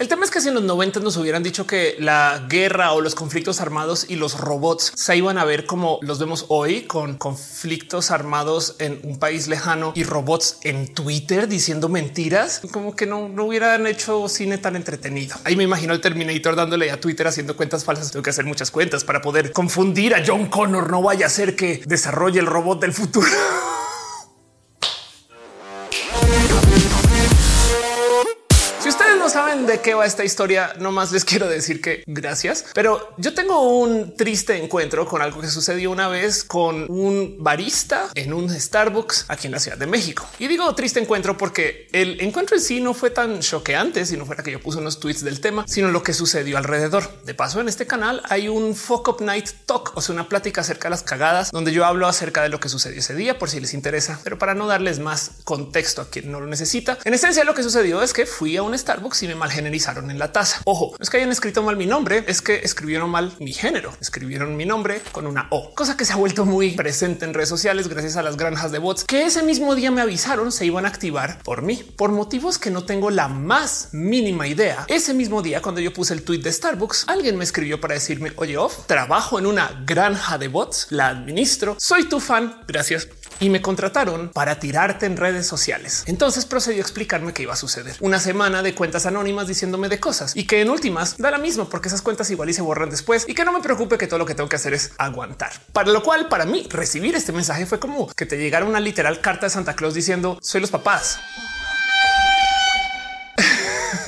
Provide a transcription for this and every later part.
El tema es que si en los 90 nos hubieran dicho que la guerra o los conflictos armados y los robots se iban a ver como los vemos hoy con conflictos armados en un país lejano y robots en Twitter diciendo mentiras, como que no, no hubieran hecho cine tan entretenido. Ahí me imagino el Terminator dándole a Twitter haciendo cuentas falsas. Tengo que hacer muchas cuentas para poder confundir a John Connor. No vaya a ser que desarrolle el robot del futuro. de qué va esta historia, no más les quiero decir que gracias, pero yo tengo un triste encuentro con algo que sucedió una vez con un barista en un Starbucks aquí en la Ciudad de México. Y digo triste encuentro porque el encuentro en sí no fue tan choqueante si no fuera que yo puse unos tweets del tema, sino lo que sucedió alrededor. De paso, en este canal hay un Fuck Up Night Talk, o sea, una plática acerca de las cagadas, donde yo hablo acerca de lo que sucedió ese día, por si les interesa, pero para no darles más contexto a quien no lo necesita. En esencia, lo que sucedió es que fui a un Starbucks y me malgenerizaron en la taza. Ojo, no es que hayan escrito mal mi nombre, es que escribieron mal mi género. Escribieron mi nombre con una O, cosa que se ha vuelto muy presente en redes sociales gracias a las granjas de bots que ese mismo día me avisaron se iban a activar por mí por motivos que no tengo la más mínima idea. Ese mismo día, cuando yo puse el tweet de Starbucks, alguien me escribió para decirme, oye, off, trabajo en una granja de bots, la administro, soy tu fan, gracias y me contrataron para tirarte en redes sociales. Entonces procedió a explicarme qué iba a suceder. Una semana de cuentas anónimas diciéndome de cosas y que en últimas da la misma porque esas cuentas igual y se borran después y que no me preocupe que todo lo que tengo que hacer es aguantar. Para lo cual para mí recibir este mensaje fue como que te llegara una literal carta de Santa Claus diciendo soy los papás.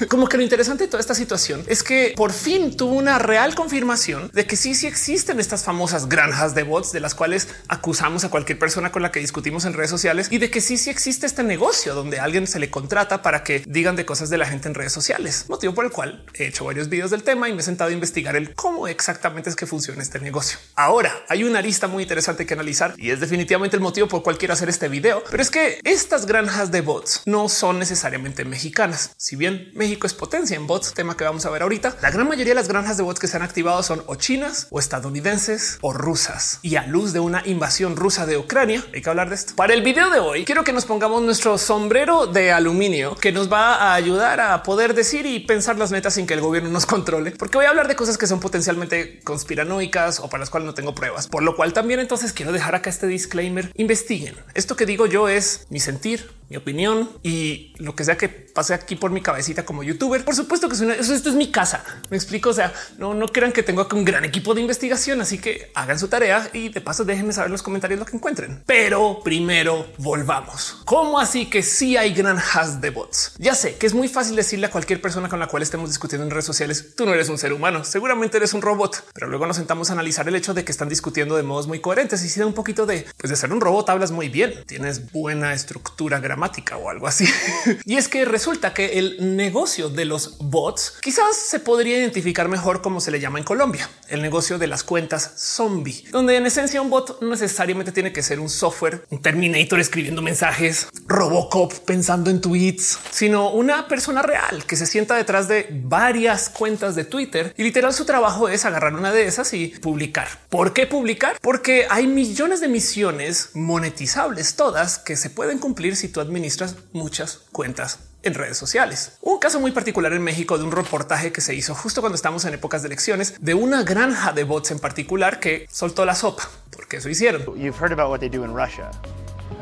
Como que lo interesante de toda esta situación es que por fin tuvo una real confirmación de que sí, sí existen estas famosas granjas de bots de las cuales acusamos a cualquier persona con la que discutimos en redes sociales y de que sí, sí existe este negocio donde alguien se le contrata para que digan de cosas de la gente en redes sociales, motivo por el cual he hecho varios videos del tema y me he sentado a investigar el cómo exactamente es que funciona este negocio. Ahora hay una lista muy interesante que analizar y es definitivamente el motivo por el cual quiero hacer este video, pero es que estas granjas de bots no son necesariamente mexicanas. Si bien México es potencia en bots, tema que vamos a ver ahorita. La gran mayoría de las granjas de bots que se han activado son o chinas o estadounidenses o rusas. Y a luz de una invasión rusa de Ucrania, hay que hablar de esto. Para el video de hoy, quiero que nos pongamos nuestro sombrero de aluminio que nos va a ayudar a poder decir y pensar las metas sin que el gobierno nos controle, porque voy a hablar de cosas que son potencialmente conspiranoicas o para las cuales no tengo pruebas. Por lo cual también entonces quiero dejar acá este disclaimer. Investiguen. Esto que digo yo es mi sentir, mi opinión y lo que sea que pase aquí por mi cabecita como youtuber. Por supuesto que eso, esto es mi casa. Me explico. O sea, no, no crean que tengo un gran equipo de investigación, así que hagan su tarea y de paso déjenme saber en los comentarios lo que encuentren. Pero primero volvamos. ¿Cómo así que sí hay granjas de bots? Ya sé que es muy fácil decirle a cualquier persona con la cual estemos discutiendo en redes sociales, tú no eres un ser humano, seguramente eres un robot, pero luego nos sentamos a analizar el hecho de que están discutiendo de modos muy coherentes y si da un poquito de, pues de ser un robot hablas muy bien, tienes buena estructura gramática o algo así. y es que resulta que el negocio de los bots quizás se podría identificar mejor como se le llama en Colombia, el negocio de las cuentas zombie, donde en esencia un bot no necesariamente tiene que ser un software, un Terminator escribiendo mensajes, Robocop pensando en tweets, sino una persona real que se sienta detrás de varias cuentas de Twitter y literal su trabajo es agarrar una de esas y publicar. ¿Por qué publicar? Porque hay millones de misiones monetizables, todas que se pueden cumplir si tú administras muchas cuentas en redes sociales. Un caso muy particular en México de un reportaje que se hizo justo cuando estamos en épocas de elecciones de una granja de bots en particular que soltó la sopa, porque eso hicieron. You've heard about what they do in Russia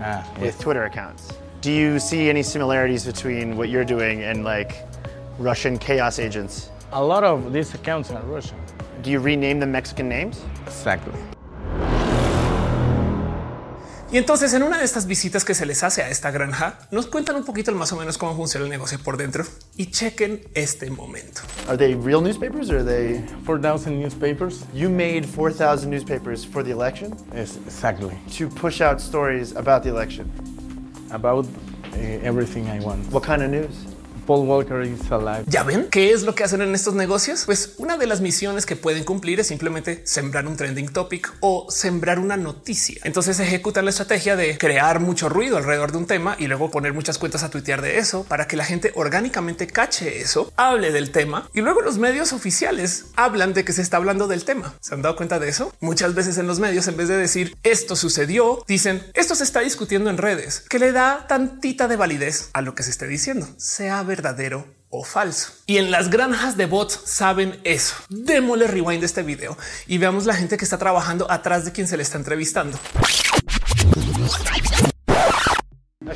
ah, with Twitter accounts. Do you see any similarities between what you're doing and like Russian chaos agents? A lot of these accounts are Russian. Do you rename the Mexican names? Exactly. Y entonces en una de estas visitas que se les hace a esta granja, nos cuentan un poquito más o menos cómo funciona el negocio por dentro y chequen este momento. Are they real newspapers or are they 4,000 newspapers? You made 4,000 newspapers for the election? Yes, exactly. To push out stories about the election? About uh, everything I want. What kind of news? Paul Walker is alive. Ya ven qué es lo que hacen en estos negocios? Pues una de las misiones que pueden cumplir es simplemente sembrar un trending topic o sembrar una noticia. Entonces ejecutan la estrategia de crear mucho ruido alrededor de un tema y luego poner muchas cuentas a tuitear de eso para que la gente orgánicamente cache eso, hable del tema y luego los medios oficiales hablan de que se está hablando del tema. ¿Se han dado cuenta de eso? Muchas veces en los medios, en vez de decir esto sucedió, dicen esto se está discutiendo en redes, que le da tantita de validez a lo que se esté diciendo, sea verdadero o falso. Y en las granjas de bots saben eso. Démosle rewind de este video y veamos la gente que está trabajando atrás de quien se le está entrevistando.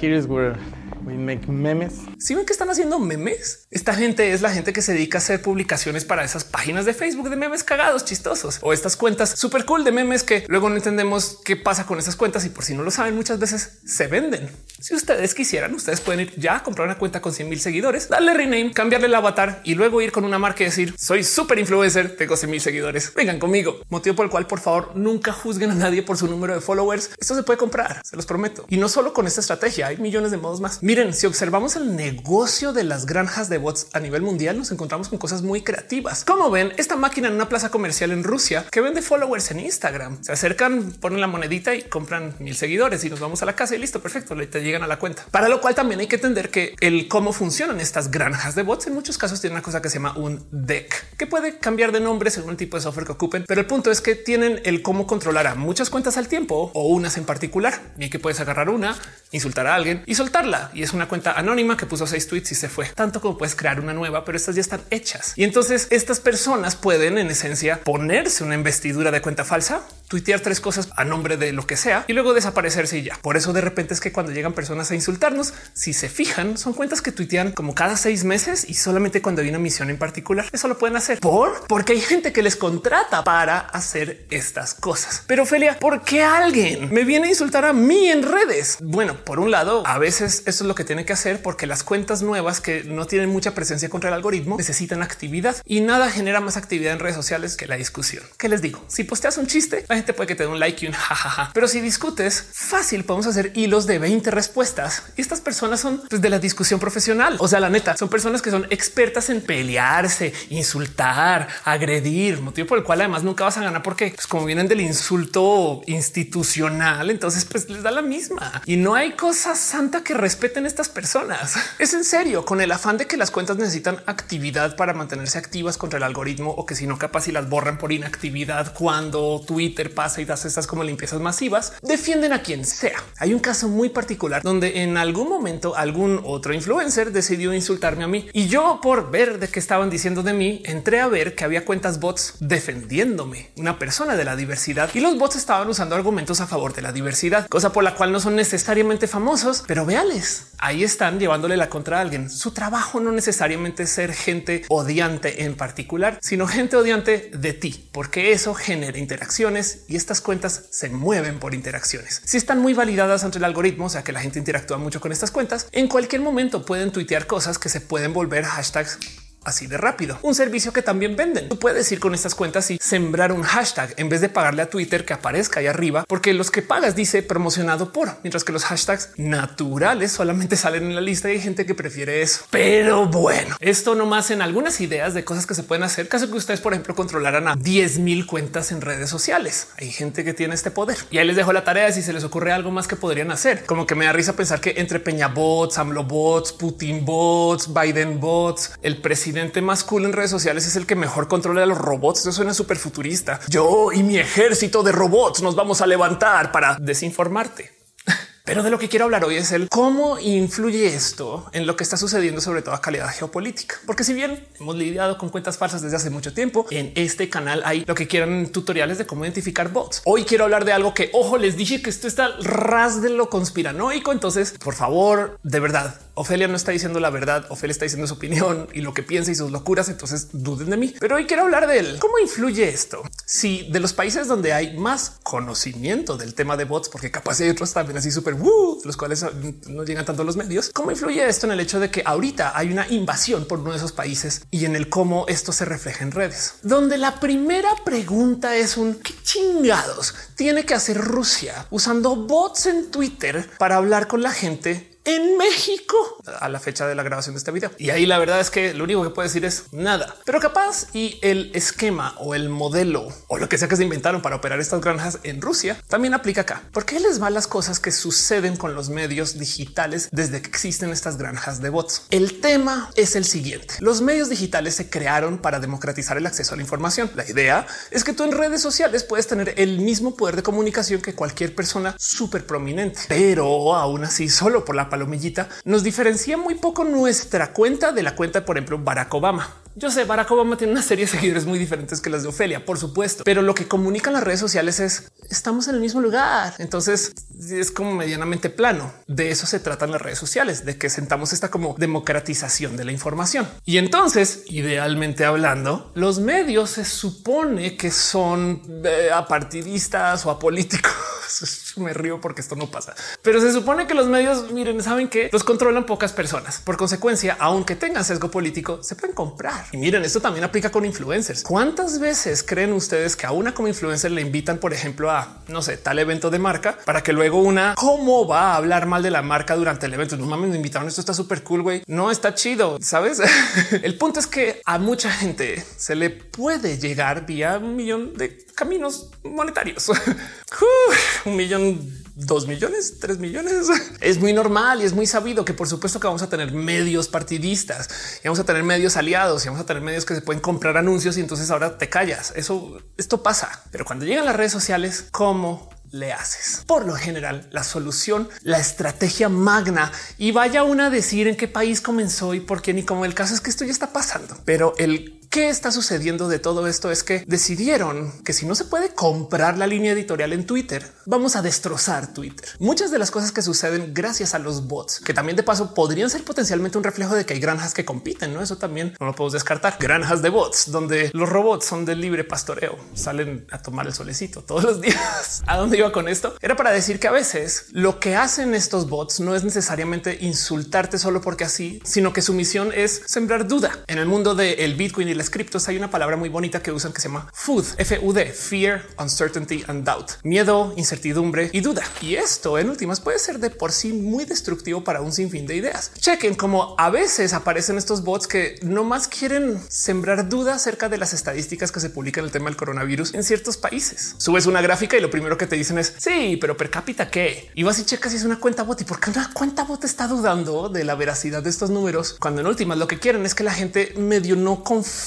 Here is where we make memes. Si ven que están haciendo memes, esta gente es la gente que se dedica a hacer publicaciones para esas páginas de Facebook de memes cagados, chistosos o estas cuentas súper cool de memes que luego no entendemos qué pasa con esas cuentas y por si no lo saben, muchas veces se venden. Si ustedes quisieran, ustedes pueden ir ya a comprar una cuenta con 100 mil seguidores, darle rename, cambiarle el avatar y luego ir con una marca y decir soy súper influencer, tengo 100 mil seguidores. Vengan conmigo. Motivo por el cual, por favor, nunca juzguen a nadie por su número de followers. Esto se puede comprar, se los prometo. Y no solo con esta estrategia, hay millones de modos más. Miren, si observamos el negocio de las granjas de bots a nivel mundial, nos encontramos con cosas muy creativas. Como ven, esta máquina en una plaza comercial en Rusia que vende followers en Instagram. Se acercan, ponen la monedita y compran mil seguidores y nos vamos a la casa y listo, perfecto, le te llegan a la cuenta. Para lo cual también hay que entender que el cómo funcionan estas granjas de bots en muchos casos tiene una cosa que se llama un deck que puede cambiar de nombre según el tipo de software que ocupen, pero el punto es que tienen el cómo controlar a muchas cuentas al tiempo o unas en particular. Bien que puedes agarrar una, insultar a alguien y soltarla. Y es una cuenta anónima que puso seis tweets y se fue. Tanto como puedes crear una nueva, pero estas ya están hechas. Y entonces estas personas pueden en esencia ponerse una investidura de cuenta falsa, tuitear tres cosas a nombre de lo que sea y luego desaparecerse y ya. Por eso de repente es que cuando llegan personas a insultarnos, si se fijan, son cuentas que tuitean como cada seis meses y solamente cuando hay una misión en particular. Eso lo pueden hacer por porque hay gente que les contrata para hacer estas cosas. Pero Ophelia, ¿por qué alguien me viene a insultar a mí en redes? Bueno, por un lado, a veces eso es lo que tiene que hacer porque las cuentas nuevas que no tienen mucha presencia contra el algoritmo necesitan actividad y nada genera más actividad en redes sociales que la discusión. ¿Qué les digo? Si posteas un chiste, la gente puede que te dé un like y un jajaja, pero si discutes fácil, podemos hacer hilos de 20 respuestas y estas personas son pues, de la discusión profesional. O sea, la neta son personas que son expertas en pelearse, insultar, agredir, motivo por el cual además nunca vas a ganar porque pues, como vienen del insulto institucional, entonces pues les da la misma y no hay cosa santa que respeten estas personas. Es en serio, con el afán de que las cuentas necesitan actividad para mantenerse activas contra el algoritmo o que si no capaz y las borran por inactividad cuando Twitter pasa y das estas como limpiezas masivas, defienden a quien sea. Hay un caso muy particular donde en algún momento algún otro influencer decidió insultarme a mí y yo por ver de qué estaban diciendo de mí, entré a ver que había cuentas bots defendiéndome, una persona de la diversidad y los bots estaban usando argumentos a favor de la diversidad, cosa por la cual no son necesariamente famosos, pero véales, ahí están llevándole la contra a alguien. Su trabajo no necesariamente es ser gente odiante en particular, sino gente odiante de ti, porque eso genera interacciones y estas cuentas se mueven por interacciones. Si están muy validadas ante el algoritmo, o sea que la gente interactúa mucho con estas cuentas, en cualquier momento pueden tuitear cosas que se pueden volver hashtags así de rápido. Un servicio que también venden. Tú puedes ir con estas cuentas y sembrar un hashtag en vez de pagarle a Twitter que aparezca ahí arriba, porque los que pagas dice promocionado por, mientras que los hashtags naturales solamente salen en la lista y hay gente que prefiere eso. Pero bueno, esto nomás en algunas ideas de cosas que se pueden hacer. Caso que ustedes, por ejemplo, controlaran a 10 mil cuentas en redes sociales. Hay gente que tiene este poder y ahí les dejo la tarea si se les ocurre algo más que podrían hacer. Como que me da risa pensar que entre Peña bots, AMLO bots, Putin bots, Biden bots, el presidente más cool en redes sociales es el que mejor controla a los robots. Eso suena súper futurista. Yo y mi ejército de robots nos vamos a levantar para desinformarte. Pero de lo que quiero hablar hoy es el cómo influye esto en lo que está sucediendo, sobre todo a calidad geopolítica. Porque si bien hemos lidiado con cuentas falsas desde hace mucho tiempo, en este canal hay lo que quieran tutoriales de cómo identificar bots. Hoy quiero hablar de algo que, ojo, les dije que esto está ras de lo conspiranoico. Entonces, por favor, de verdad, Ofelia no está diciendo la verdad. Ofelia está diciendo su opinión y lo que piensa y sus locuras. Entonces duden de mí. Pero hoy quiero hablar de él. ¿Cómo influye esto? Si de los países donde hay más conocimiento del tema de bots, porque capaz hay otros también así súper los cuales no llegan tanto los medios. ¿Cómo influye esto en el hecho de que ahorita hay una invasión por uno de esos países y en el cómo esto se refleja en redes? Donde la primera pregunta es un qué chingados tiene que hacer Rusia usando bots en Twitter para hablar con la gente en México a la fecha de la grabación de este video. Y ahí la verdad es que lo único que puedo decir es nada, pero capaz y el esquema o el modelo o lo que sea que se inventaron para operar estas granjas en Rusia también aplica acá. ¿Por qué les va las cosas que suceden con los medios digitales desde que existen estas granjas de bots? El tema es el siguiente. Los medios digitales se crearon para democratizar el acceso a la información. La idea es que tú en redes sociales puedes tener el mismo poder de comunicación que cualquier persona súper prominente, pero aún así solo por la palomillita, nos diferencia muy poco nuestra cuenta de la cuenta, por ejemplo, Barack Obama. Yo sé, Barack Obama tiene una serie de seguidores muy diferentes que las de Ofelia, por supuesto, pero lo que comunican las redes sociales es estamos en el mismo lugar. Entonces es como medianamente plano. De eso se tratan las redes sociales, de que sentamos esta como democratización de la información. Y entonces, idealmente hablando, los medios se supone que son eh, apartidistas o apolíticos. Me río porque esto no pasa, pero se supone que los medios, miren, saben que los controlan pocas personas. Por consecuencia, aunque tengan sesgo político, se pueden comprar. Y miren, esto también aplica con influencers. ¿Cuántas veces creen ustedes que a una como influencer le invitan, por ejemplo, a no sé, tal evento de marca para que luego una cómo va a hablar mal de la marca durante el evento? No mames, me invitaron. Esto está súper cool, güey. No está chido, sabes? el punto es que a mucha gente se le puede llegar vía un millón de caminos monetarios. un millón dos millones, tres millones. Es muy normal y es muy sabido que por supuesto que vamos a tener medios partidistas y vamos a tener medios aliados y vamos a tener medios que se pueden comprar anuncios y entonces ahora te callas. Eso, esto pasa. Pero cuando llegan las redes sociales, ¿cómo le haces? Por lo general, la solución, la estrategia magna y vaya una a decir en qué país comenzó y por qué ni como el caso es que esto ya está pasando. Pero el ¿Qué está sucediendo de todo esto? Es que decidieron que si no se puede comprar la línea editorial en Twitter, vamos a destrozar Twitter. Muchas de las cosas que suceden gracias a los bots, que también de paso podrían ser potencialmente un reflejo de que hay granjas que compiten, ¿no? Eso también no lo podemos descartar. Granjas de bots, donde los robots son de libre pastoreo, salen a tomar el solecito todos los días. ¿A dónde iba con esto? Era para decir que a veces lo que hacen estos bots no es necesariamente insultarte solo porque así, sino que su misión es sembrar duda en el mundo del Bitcoin y la criptos hay una palabra muy bonita que usan que se llama food, F U D, fear, uncertainty and doubt, miedo, incertidumbre y duda. Y esto en últimas puede ser de por sí muy destructivo para un sinfín de ideas. Chequen como a veces aparecen estos bots que no más quieren sembrar duda acerca de las estadísticas que se publican en el tema del coronavirus en ciertos países. Subes una gráfica y lo primero que te dicen es sí, pero per cápita qué? Y vas y checas si es una cuenta bot y por qué una cuenta bot está dudando de la veracidad de estos números cuando en últimas lo que quieren es que la gente medio no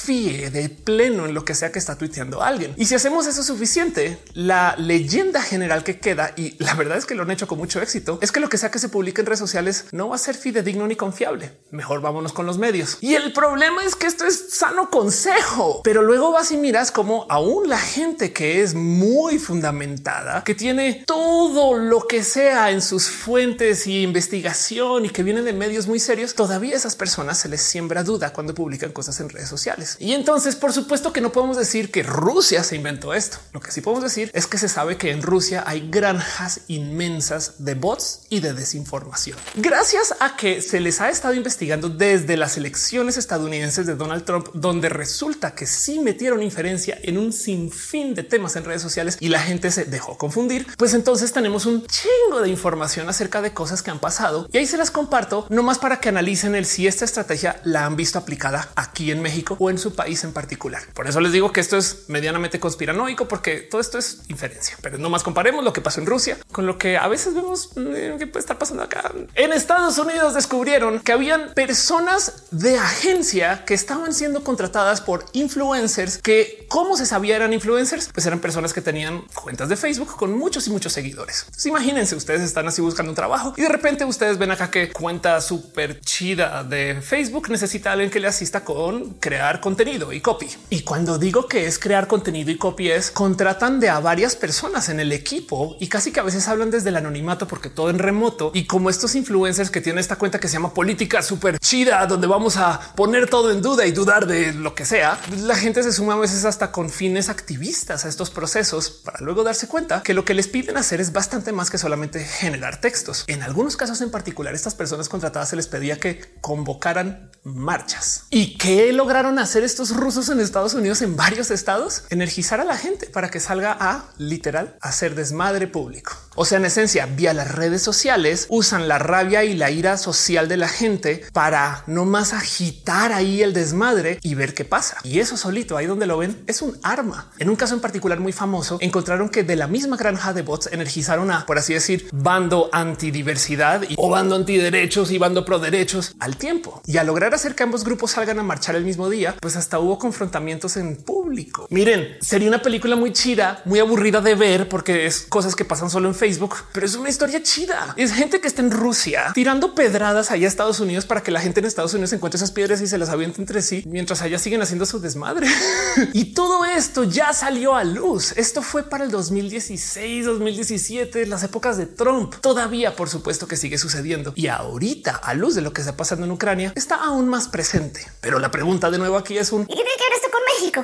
confíe de pleno en lo que sea que está tuiteando alguien. Y si hacemos eso suficiente, la leyenda general que queda, y la verdad es que lo han hecho con mucho éxito, es que lo que sea que se publique en redes sociales no va a ser fidedigno ni confiable. Mejor vámonos con los medios. Y el problema es que esto es sano consejo, pero luego vas y miras como aún la gente que es muy fundamentada, que tiene todo lo que sea en sus fuentes y investigación y que vienen de medios muy serios, todavía esas personas se les siembra duda cuando publican cosas en redes sociales. Y entonces, por supuesto que no podemos decir que Rusia se inventó esto. Lo que sí podemos decir es que se sabe que en Rusia hay granjas inmensas de bots y de desinformación. Gracias a que se les ha estado investigando desde las elecciones estadounidenses de Donald Trump, donde resulta que sí metieron inferencia en un sinfín de temas en redes sociales y la gente se dejó confundir, pues entonces tenemos un chingo de información acerca de cosas que han pasado y ahí se las comparto nomás para que analicen el si esta estrategia la han visto aplicada aquí en México o en su país en particular. Por eso les digo que esto es medianamente conspiranoico, porque todo esto es inferencia. Pero no más comparemos lo que pasó en Rusia con lo que a veces vemos eh, que puede estar pasando acá. En Estados Unidos descubrieron que habían personas de agencia que estaban siendo contratadas por influencers que, ¿cómo se sabía eran influencers? Pues eran personas que tenían cuentas de Facebook con muchos y muchos seguidores. Imagínense, ustedes están así buscando un trabajo y de repente ustedes ven acá que cuenta súper chida de Facebook necesita alguien que le asista con crear contenido y copy. Y cuando digo que es crear contenido y copy es contratan de a varias personas en el equipo y casi que a veces hablan desde el anonimato porque todo en remoto y como estos influencers que tienen esta cuenta que se llama política súper chida, donde vamos a poner todo en duda y dudar de lo que sea, la gente se suma a veces hasta con fines activistas a estos procesos para luego darse cuenta que lo que les piden hacer es bastante más que solamente generar textos. En algunos casos en particular, estas personas contratadas se les pedía que convocaran marchas y que lograron hacer estos rusos en Estados Unidos en varios estados, energizar a la gente para que salga a literal hacer desmadre público. O sea, en esencia, vía las redes sociales usan la rabia y la ira social de la gente para no más agitar ahí el desmadre y ver qué pasa. Y eso solito, ahí donde lo ven, es un arma. En un caso en particular muy famoso, encontraron que de la misma granja de bots energizaron a, por así decir, bando antidiversidad o bando antiderechos y bando pro derechos al tiempo. Y a lograr hacer que ambos grupos salgan a marchar el mismo día, pues hasta hubo confrontamientos en público. Miren, sería una película muy chida, muy aburrida de ver porque es cosas que pasan solo en Facebook Facebook, pero es una historia chida. Es gente que está en Rusia tirando pedradas allá a Estados Unidos para que la gente en Estados Unidos encuentre esas piedras y se las aviente entre sí mientras allá siguen haciendo su desmadre. y todo esto ya salió a luz. Esto fue para el 2016, 2017, las épocas de Trump. Todavía, por supuesto, que sigue sucediendo. Y ahorita, a luz de lo que está pasando en Ucrania, está aún más presente. Pero la pregunta de nuevo aquí es un... ¿Y qué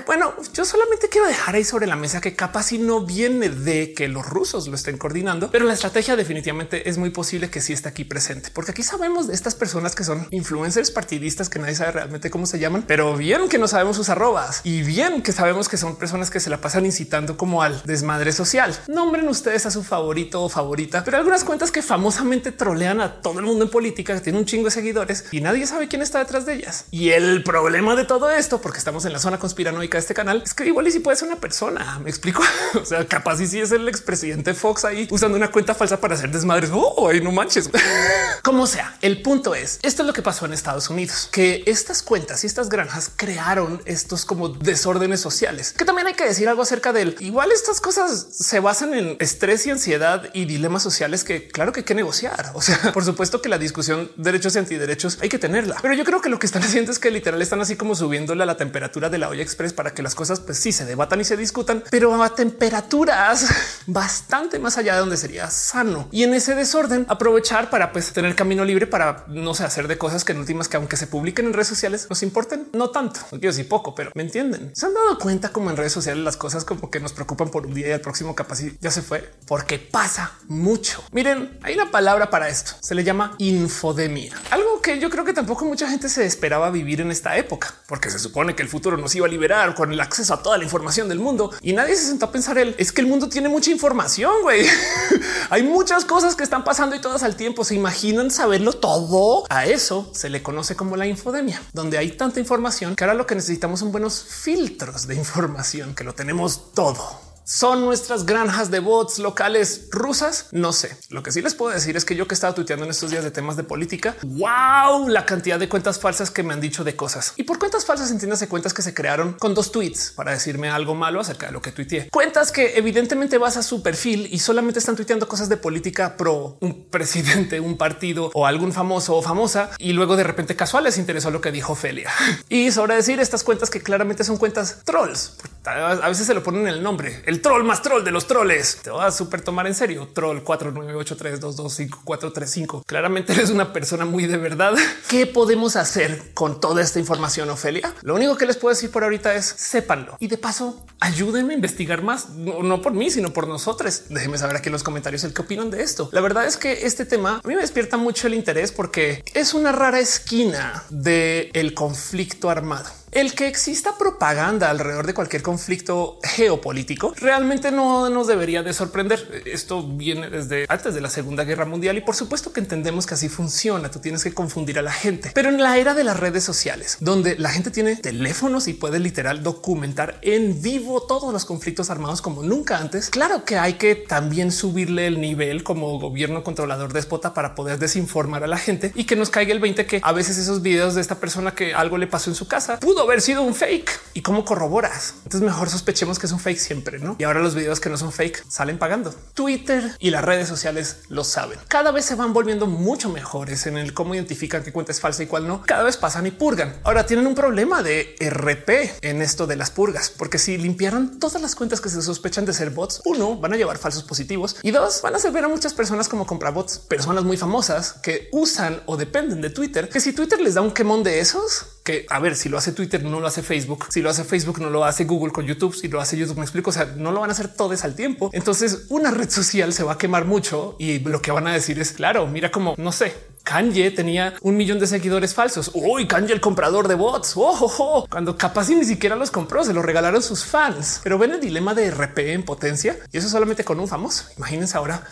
Bueno, yo solamente quiero dejar ahí sobre la mesa que capaz si no viene de que los rusos lo estén coordinando, pero la estrategia definitivamente es muy posible que sí está aquí presente, porque aquí sabemos de estas personas que son influencers partidistas que nadie sabe realmente cómo se llaman, pero bien que no sabemos sus arrobas y bien que sabemos que son personas que se la pasan incitando como al desmadre social. Nombren ustedes a su favorito o favorita, pero algunas cuentas que famosamente trolean a todo el mundo en política, que tiene un chingo de seguidores y nadie sabe quién está detrás de ellas. Y el problema de todo esto, porque estamos en la zona conspiranoica de este canal, es que igual y si puede ser una persona. Me explico. o sea, capaz y si es el expresidente Fox ahí usando una cuenta falsa para hacer desmadres. Oh, no manches. Como sea, el punto es esto es lo que pasó en Estados Unidos, que estas cuentas y estas granjas crearon estos como desórdenes sociales, que también hay que decir algo acerca del igual estas cosas se basan en estrés y ansiedad y dilemas sociales que claro que hay que negociar. O sea, por supuesto que la discusión derechos y antiderechos hay que tenerla, pero yo creo que lo que están haciendo es que literal están así como subiéndole a la temperatura de la olla para que las cosas pues sí se debatan y se discutan, pero a temperaturas bastante más allá de donde sería sano. Y en ese desorden aprovechar para pues tener camino libre para no sé hacer de cosas que en últimas que aunque se publiquen en redes sociales nos importen no tanto. No quiero decir poco, pero me entienden. Se han dado cuenta como en redes sociales las cosas como que nos preocupan por un día y el próximo capaz ya se fue porque pasa mucho. Miren, hay una palabra para esto. Se le llama infodemia, algo que yo creo que tampoco mucha gente se esperaba vivir en esta época, porque se supone que el futuro nos iba a liberar con el acceso a toda la información del mundo y nadie se sentó a pensar él es que el mundo tiene mucha información. güey. hay muchas cosas que están pasando y todas al tiempo. Se imaginan saberlo todo. A eso se le conoce como la infodemia, donde hay tanta información que ahora lo que necesitamos son buenos filtros de información que lo tenemos todo. Son nuestras granjas de bots locales rusas. No sé. Lo que sí les puedo decir es que yo que estaba tuiteando en estos días de temas de política, wow, la cantidad de cuentas falsas que me han dicho de cosas y por cuentas falsas entiéndase cuentas que se crearon con dos tweets para decirme algo malo acerca de lo que tuiteé. Cuentas que evidentemente vas a su perfil y solamente están tuiteando cosas de política pro un presidente, un partido o algún famoso o famosa y luego de repente casual les interesó lo que dijo Felia y sobre decir estas cuentas que claramente son cuentas trolls. A veces se lo ponen el nombre el troll más troll de los troles. Te vas a súper tomar en serio. Troll 4983225435. Claramente eres una persona muy de verdad. ¿Qué podemos hacer con toda esta información, Ofelia? Lo único que les puedo decir por ahorita es sépanlo y de paso ayúdenme a investigar más, no, por mí, sino por nosotros. Déjenme saber aquí en los comentarios el qué opinan de esto. La verdad es que este tema a mí me despierta mucho el interés porque es una rara esquina del el conflicto armado. El que exista propaganda alrededor de cualquier conflicto geopolítico realmente no nos debería de sorprender. Esto viene desde antes de la Segunda Guerra Mundial y por supuesto que entendemos que así funciona. Tú tienes que confundir a la gente, pero en la era de las redes sociales, donde la gente tiene teléfonos y puede literal documentar en vivo todos los conflictos armados como nunca antes. Claro que hay que también subirle el nivel como gobierno controlador déspota para poder desinformar a la gente y que nos caiga el 20 que a veces esos videos de esta persona que algo le pasó en su casa pudo haber sido un fake y cómo corroboras. Entonces mejor sospechemos que es un fake siempre, ¿no? Y ahora los videos que no son fake salen pagando. Twitter y las redes sociales lo saben. Cada vez se van volviendo mucho mejores en el cómo identifican qué cuenta es falsa y cuál no. Cada vez pasan y purgan. Ahora tienen un problema de RP en esto de las purgas, porque si limpiaran todas las cuentas que se sospechan de ser bots, uno van a llevar falsos positivos y dos van a hacer ver a muchas personas como bots, personas muy famosas que usan o dependen de Twitter, que si Twitter les da un quemón de esos, que a ver si lo hace Twitter, no lo hace Facebook, si lo hace Facebook, no lo hace Google con YouTube, si lo hace YouTube, me explico. O sea, no lo van a hacer todos al tiempo. Entonces, una red social se va a quemar mucho y lo que van a decir es claro, mira como no sé, Kanye tenía un millón de seguidores falsos. Uy, Kanye, el comprador de bots. Oh, cuando capaz ni siquiera los compró, se lo regalaron sus fans. Pero ven el dilema de RP en potencia y eso solamente con un famoso. Imagínense ahora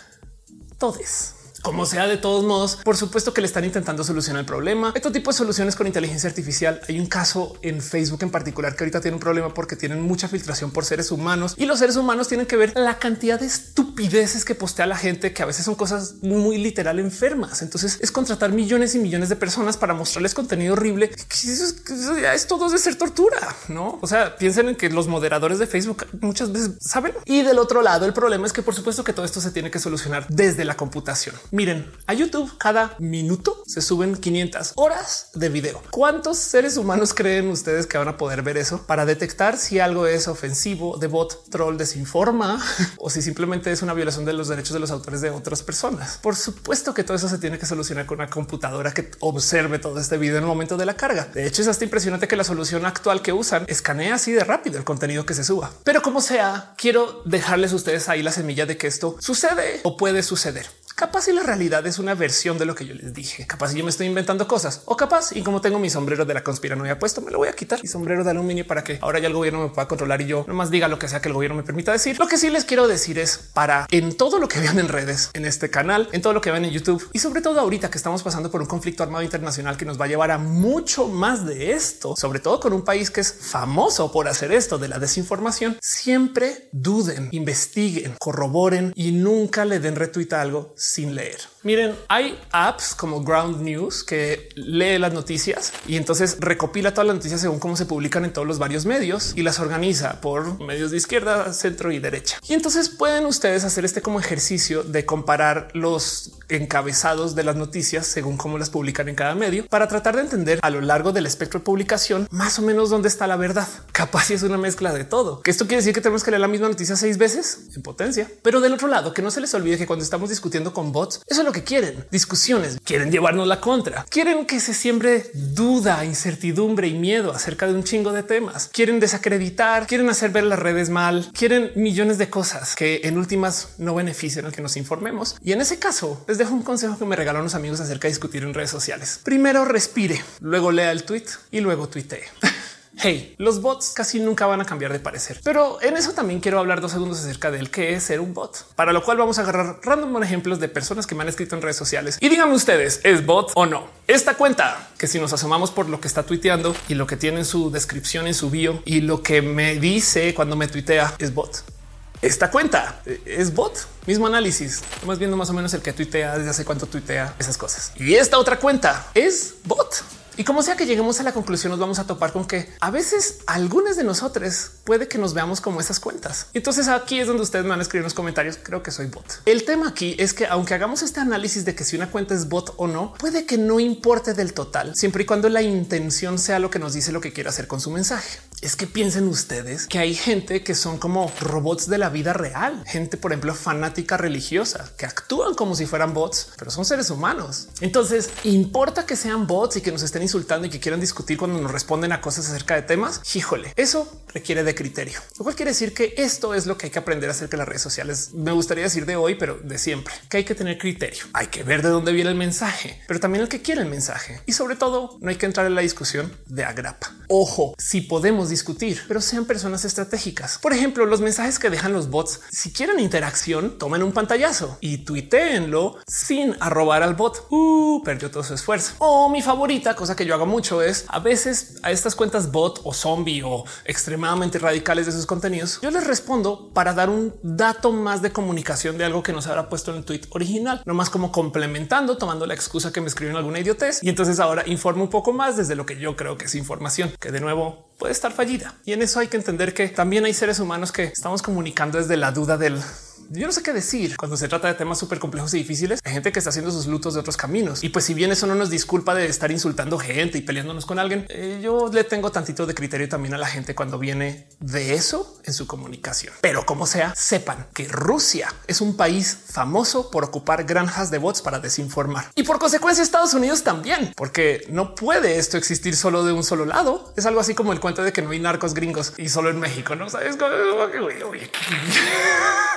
todos. Como sea, de todos modos, por supuesto que le están intentando solucionar el problema. Este tipo de soluciones con inteligencia artificial. Hay un caso en Facebook en particular que ahorita tiene un problema porque tienen mucha filtración por seres humanos y los seres humanos tienen que ver la cantidad de estupideces que postea la gente, que a veces son cosas muy literal enfermas. Entonces es contratar millones y millones de personas para mostrarles contenido horrible. Es todo de ser tortura, no? O sea, piensen en que los moderadores de Facebook muchas veces saben. Y del otro lado, el problema es que por supuesto que todo esto se tiene que solucionar desde la computación. Miren, a YouTube cada minuto se suben 500 horas de video. ¿Cuántos seres humanos creen ustedes que van a poder ver eso para detectar si algo es ofensivo, de bot, troll, desinforma o si simplemente es una violación de los derechos de los autores de otras personas? Por supuesto que todo eso se tiene que solucionar con una computadora que observe todo este video en el momento de la carga. De hecho, es hasta impresionante que la solución actual que usan escanea así de rápido el contenido que se suba. Pero como sea, quiero dejarles a ustedes ahí la semilla de que esto sucede o puede suceder. Capaz y la realidad es una versión de lo que yo les dije. Capaz y yo me estoy inventando cosas o capaz y como tengo mi sombrero de la conspiranoia puesto, me lo voy a quitar y sombrero de aluminio para que ahora ya el gobierno me pueda controlar y yo nomás diga lo que sea que el gobierno me permita decir. Lo que sí les quiero decir es para en todo lo que vean en redes, en este canal, en todo lo que vean en YouTube y sobre todo ahorita que estamos pasando por un conflicto armado internacional que nos va a llevar a mucho más de esto, sobre todo con un país que es famoso por hacer esto de la desinformación. Siempre duden, investiguen, corroboren y nunca le den retweet a algo sin leer. Miren, hay apps como Ground News que lee las noticias y entonces recopila todas las noticias según cómo se publican en todos los varios medios y las organiza por medios de izquierda, centro y derecha. Y entonces pueden ustedes hacer este como ejercicio de comparar los encabezados de las noticias según cómo las publican en cada medio para tratar de entender a lo largo del espectro de publicación más o menos dónde está la verdad. Capaz si es una mezcla de todo. Que esto quiere decir que tenemos que leer la misma noticia seis veces en potencia. Pero del otro lado, que no se les olvide que cuando estamos discutiendo con bots, eso es lo que quieren. Discusiones, quieren llevarnos la contra. Quieren que se siembre duda, incertidumbre y miedo acerca de un chingo de temas. Quieren desacreditar, quieren hacer ver las redes mal, quieren millones de cosas que en últimas no benefician al que nos informemos. Y en ese caso, les dejo un consejo que me regalaron unos amigos acerca de discutir en redes sociales. Primero respire, luego lea el tweet y luego tuitee. Hey, los bots casi nunca van a cambiar de parecer, pero en eso también quiero hablar dos segundos acerca del qué es ser un bot, para lo cual vamos a agarrar random ejemplos de personas que me han escrito en redes sociales y díganme ustedes, ¿es bot o no? Esta cuenta que si nos asomamos por lo que está tuiteando y lo que tiene en su descripción, en su bio y lo que me dice cuando me tuitea es bot. Esta cuenta es bot, mismo análisis. Estamos viendo más o menos el que tuitea desde hace cuánto tuitea esas cosas. Y esta otra cuenta es bot. Y como sea que lleguemos a la conclusión, nos vamos a topar con que a veces algunas de nosotros puede que nos veamos como esas cuentas. Entonces aquí es donde ustedes me van a escribir en los comentarios. Creo que soy bot. El tema aquí es que aunque hagamos este análisis de que si una cuenta es bot o no, puede que no importe del total, siempre y cuando la intención sea lo que nos dice lo que quiere hacer con su mensaje. Es que piensen ustedes que hay gente que son como robots de la vida real, gente, por ejemplo, fanática religiosa que actúan como si fueran bots, pero son seres humanos. Entonces, importa que sean bots y que nos estén insultando y que quieran discutir cuando nos responden a cosas acerca de temas. Híjole, eso requiere de criterio, lo cual quiere decir que esto es lo que hay que aprender acerca de las redes sociales. Me gustaría decir de hoy, pero de siempre que hay que tener criterio. Hay que ver de dónde viene el mensaje, pero también el que quiere el mensaje. Y sobre todo, no hay que entrar en la discusión de agrapa. Ojo, si podemos discutir, pero sean personas estratégicas. Por ejemplo, los mensajes que dejan los bots. Si quieren interacción, tomen un pantallazo y tuiteenlo sin arrobar al bot. Uh, perdió todo su esfuerzo. O mi favorita, cosa que yo hago mucho, es a veces a estas cuentas bot o zombie o extremadamente radicales de sus contenidos, yo les respondo para dar un dato más de comunicación de algo que nos habrá puesto en el tweet original, no más como complementando, tomando la excusa que me escriben alguna idiotez. Y entonces ahora informo un poco más desde lo que yo creo que es información, que de nuevo puede estar fallida. Y en eso hay que entender que también hay seres humanos que estamos comunicando desde la duda del yo no sé qué decir cuando se trata de temas súper complejos y difíciles. Hay gente que está haciendo sus lutos de otros caminos. Y pues si bien eso no nos disculpa de estar insultando gente y peleándonos con alguien, eh, yo le tengo tantito de criterio también a la gente cuando viene de eso en su comunicación. Pero como sea, sepan que Rusia es un país famoso por ocupar granjas de bots para desinformar. Y por consecuencia Estados Unidos también, porque no puede esto existir solo de un solo lado. Es algo así como el cuento de que no hay narcos gringos y solo en México, ¿no? ¿Sabes?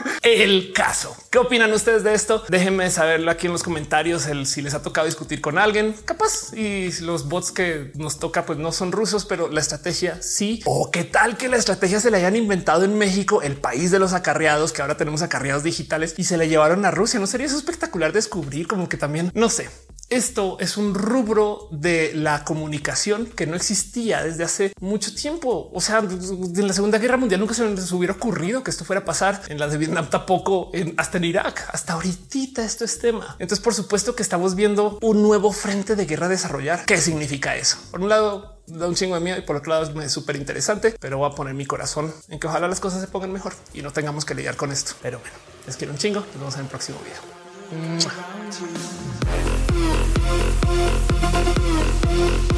el caso. ¿Qué opinan ustedes de esto? Déjenme saberlo aquí en los comentarios, el si les ha tocado discutir con alguien capaz y los bots que nos toca pues no son rusos, pero la estrategia sí. O qué tal que la estrategia se la hayan inventado en México, el país de los acarreados, que ahora tenemos acarreados digitales y se le llevaron a Rusia. No sería eso espectacular descubrir como que también no sé. Esto es un rubro de la comunicación que no existía desde hace mucho tiempo. O sea, en la Segunda Guerra Mundial nunca se les hubiera ocurrido que esto fuera a pasar. En la de Vietnam tampoco, hasta en Irak, hasta ahorita esto es tema. Entonces, por supuesto que estamos viendo un nuevo frente de guerra desarrollar. ¿Qué significa eso? Por un lado, da un chingo de miedo y por otro lado es súper interesante, pero voy a poner mi corazón en que ojalá las cosas se pongan mejor y no tengamos que lidiar con esto. Pero bueno, les quiero un chingo. Nos vemos en el próximo video. Thank you.